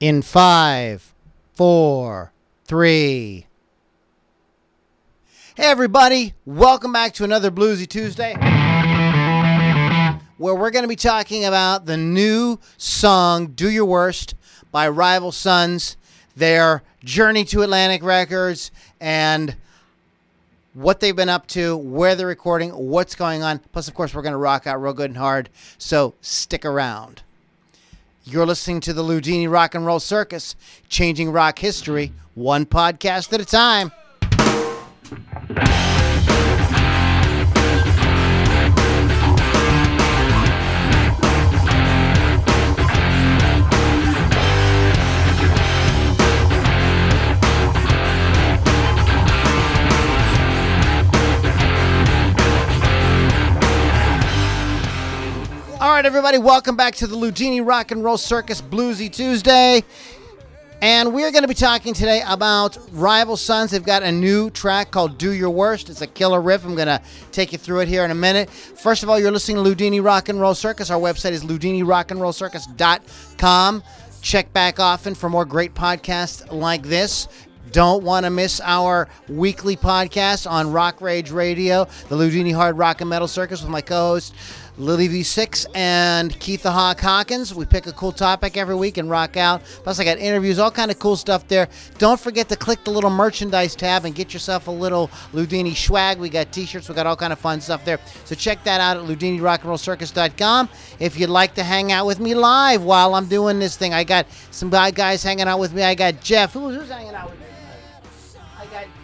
In five, four, three. Hey, everybody. Welcome back to another Bluesy Tuesday where we're going to be talking about the new song, Do Your Worst, by Rival Sons, their journey to Atlantic Records, and what they've been up to, where they're recording, what's going on. Plus, of course, we're going to rock out real good and hard, so stick around. You're listening to the Loudini Rock and Roll Circus, changing rock history one podcast at a time. Everybody, welcome back to the Loudini Rock and Roll Circus Bluesy Tuesday. And we're going to be talking today about Rival Sons. They've got a new track called Do Your Worst. It's a killer riff. I'm going to take you through it here in a minute. First of all, you're listening to Loudini Rock and Roll Circus. Our website is loudinirockandrollcircus.com. Check back often for more great podcasts like this. Don't want to miss our weekly podcast on Rock Rage Radio, the Loudini Hard Rock and Metal Circus with my co-host Lily V6 and Keith the Hawk Hawkins. We pick a cool topic every week and rock out. Plus, I got interviews, all kind of cool stuff there. Don't forget to click the little merchandise tab and get yourself a little Loudini swag. We got t-shirts, we got all kind of fun stuff there. So check that out at LoudiniRockAndRollCircus.com. If you'd like to hang out with me live while I'm doing this thing, I got some guys hanging out with me. I got Jeff. Who's, who's hanging out with me?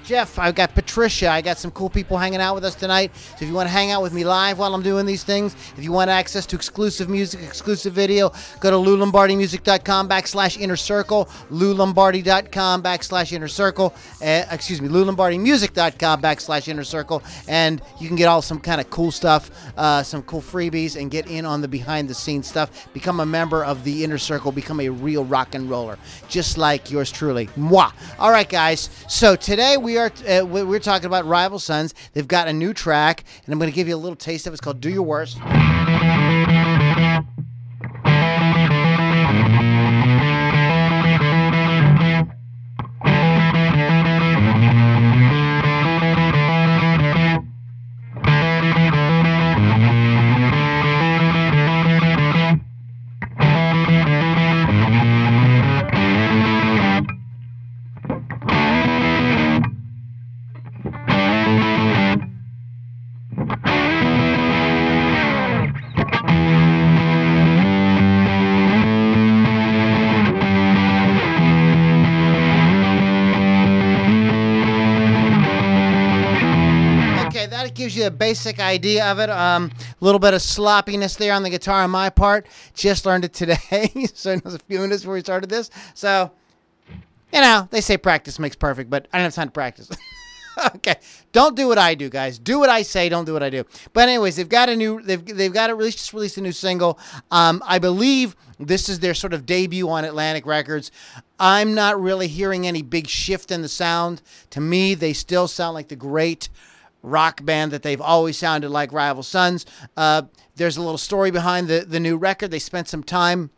Jeff. I've got Patricia. I got some cool people hanging out with us tonight. So if you want to hang out with me live while I'm doing these things, if you want access to exclusive music, exclusive video, go to loulombardimusic.com backslash inner circle, loulombardi.com backslash inner circle, uh, excuse me, loulombardimusic.com backslash inner circle, and you can get all some kind of cool stuff, uh, some cool freebies, and get in on the behind the scenes stuff. Become a member of the inner circle, become a real rock and roller, just like yours truly. Moi. All right, guys. So today we are uh, we- we're talking about Rival Sons. They've got a new track, and I'm going to give you a little taste of it. It's called "Do Your Worst." A basic idea of it. Um, a little bit of sloppiness there on the guitar on my part. Just learned it today, so it was a few minutes before we started this. So, you know, they say practice makes perfect, but I don't have time to practice. okay, don't do what I do, guys. Do what I say. Don't do what I do. But anyways, they've got a new. They've they've got a release just released a new single. Um, I believe this is their sort of debut on Atlantic Records. I'm not really hearing any big shift in the sound. To me, they still sound like the great rock band that they've always sounded like Rival Sons. Uh, there's a little story behind the the new record. They spent some time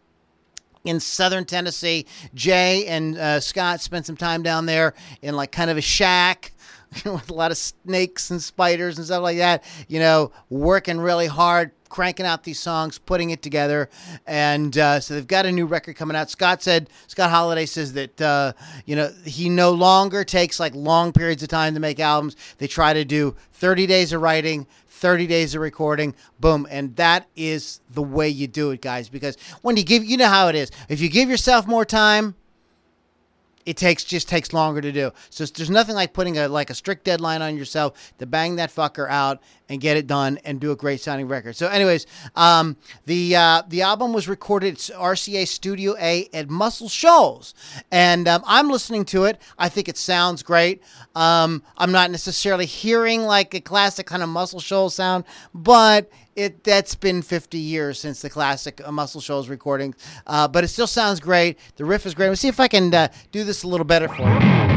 in southern Tennessee. Jay and uh, Scott spent some time down there in like kind of a shack with a lot of snakes and spiders and stuff like that. You know, working really hard, cranking out these songs, putting it together, and uh, so they've got a new record coming out. Scott said, Scott Holiday says that uh, you know he no longer takes like long periods of time to make albums. They try to do 30 days of writing. 30 days of recording, boom. And that is the way you do it, guys. Because when you give, you know how it is. If you give yourself more time, it takes just takes longer to do. So there's nothing like putting a like a strict deadline on yourself to bang that fucker out and get it done and do a great sounding record. So, anyways, um, the uh, the album was recorded at RCA Studio A at Muscle Shoals, and um, I'm listening to it. I think it sounds great. Um, I'm not necessarily hearing like a classic kind of Muscle Shoals sound, but it that's been 50 years since the classic uh, Muscle Shoals recording, uh, but it still sounds great. The riff is great. Let's see if I can uh, do this a little better for you.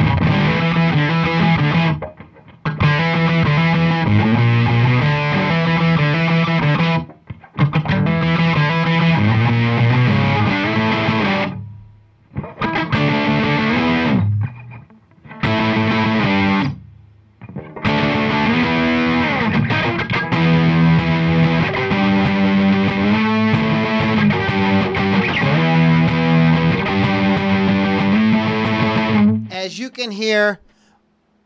As you can hear,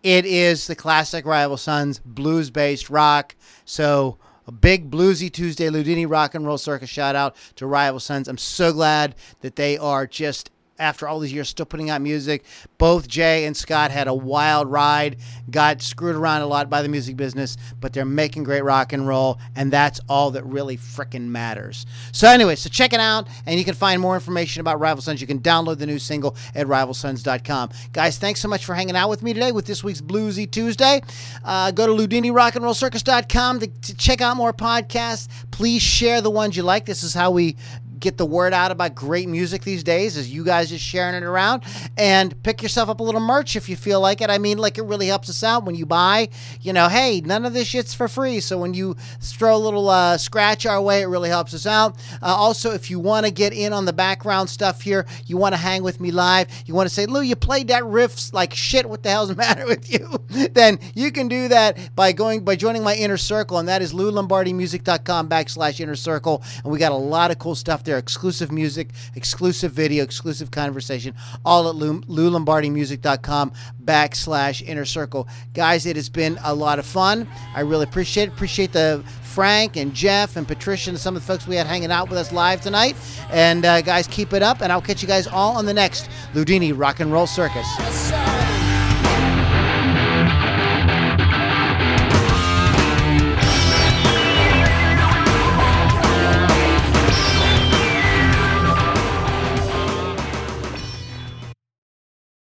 it is the classic Rival Sons blues based rock. So, a big bluesy Tuesday Loudini Rock and Roll Circus shout out to Rival Sons. I'm so glad that they are just after all these years still putting out music. Both Jay and Scott had a wild ride, got screwed around a lot by the music business, but they're making great rock and roll, and that's all that really frickin' matters. So anyway, so check it out, and you can find more information about Rival Sons. You can download the new single at rivalsons.com. Guys, thanks so much for hanging out with me today with this week's Bluesy Tuesday. Uh, go to LoudiniRockandRollCircus.com to, to check out more podcasts. Please share the ones you like. This is how we get the word out about great music these days is you guys just sharing it around and pick yourself up a little merch if you feel like it. I mean, like it really helps us out when you buy, you know, hey, none of this shit's for free. So when you throw a little uh, scratch our way, it really helps us out. Uh, also, if you want to get in on the background stuff here, you want to hang with me live, you want to say, Lou, you played that riffs like shit. What the hell's the matter with you? then you can do that by going, by joining my inner circle. And that is loulombardimusic.com backslash inner circle. And we got a lot of cool stuff there exclusive music, exclusive video, exclusive conversation, all at Lou, loulombardimusic.com backslash inner circle. Guys, it has been a lot of fun. I really appreciate it. Appreciate the Frank and Jeff and Patricia and some of the folks we had hanging out with us live tonight. And uh, guys, keep it up, and I'll catch you guys all on the next Loudini Rock and Roll Circus.